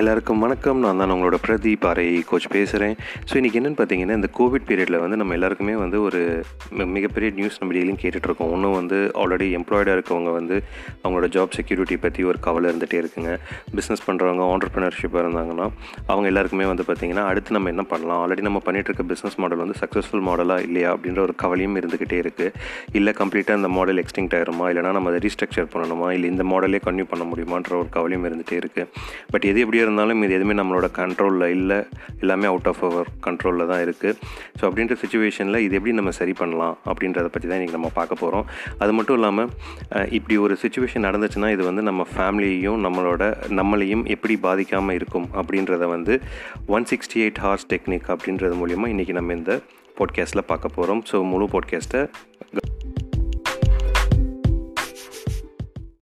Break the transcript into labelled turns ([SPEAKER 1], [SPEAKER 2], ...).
[SPEAKER 1] எல்லாருக்கும் வணக்கம். நான் தான் உங்களோட பிரதீப். அரை கோச் பேசுகிறேன் ஸோ இன்றைக்கி என்னென்னு பார்த்தீங்கன்னா இந்த கோவிட் பீரியடில் வந்து நம்ம எல்லாருக்குமே வந்து ஒரு மிகப்பெரிய நியூஸ் நம்ம டெய்லியும் கேட்டுட்ருக்கோம் ஒன்றும் வந்து ஆல்ரெடி எம்ப்ளாய்டாக இருக்கவங்க வந்து அவங்களோட ஜாப் செக்யூரிட்டி பற்றி ஒரு கவலை இருந்துகிட்டே இருக்குங்க. பிஸ்னஸ் பண்ணுறவங்க ஆண்டர்ப்ரினர்ஷிப்பாக இருந்தாங்கன்னா அவங்க எல்லாருக்குமே வந்து பார்த்திங்கன்னா அடுத்து நம்ம என்ன பண்ணலாம்? ஆல்ரெடி நம்ம பண்ணிகிட்டு இருக்க பிஸ்னஸ் மாடல் வந்து சக்ஸஸ்ஃபுல் மாடலாக இல்லையா? அப்படின்ற ஒரு கவலையும் இருந்துக்கிட்டே இருக்குது இல்லை கம்ப்ளீட்டாக இந்த மாடல் எக்ஸ்டிங்ட் ஆயிருமா? இல்லைனா நம்ம அதை ரீஸ்ட்ரக்சர் பண்ணணுமா? இல்லை இந்த மாடலே கன்யூ பண்ண முடியுமான்ற ஒரு கவலையும் இருந்துகிட்டே இருக்குது பட் எது எப்படியோ இருந்தாலும் இது எதுவுமே நம்மளோட கண்ட்ரோலில் இல்லை. எல்லாமே அவுட் ஆஃப் அவர் கண்ட்ரோலில் தான் இருக்குது ஸோ அப்படின்ற சுச்சுவேஷனில் இது எப்படி நம்ம சரி பண்ணலாம் அப்படின்றத பற்றி தான் இன்றைக்கி நம்ம பார்க்க போகிறோம் அது மட்டும் இல்லாமல் இப்படி ஒரு சுச்சுவேஷன் நடந்துச்சுன்னா இது வந்து நம்ம ஃபேமிலியையும் நம்மளோட நம்மளையும் எப்படி பாதிக்காமல் இருக்கும் அப்படின்றத வந்து one sixty eight horse technique அப்படின்றது மூலிமா இன்றைக்கி நம்ம இந்த பாட்காஸ்ட்டில் பார்க்க போகிறோம் ஸோ முழு பாட்காஸ்ட்டை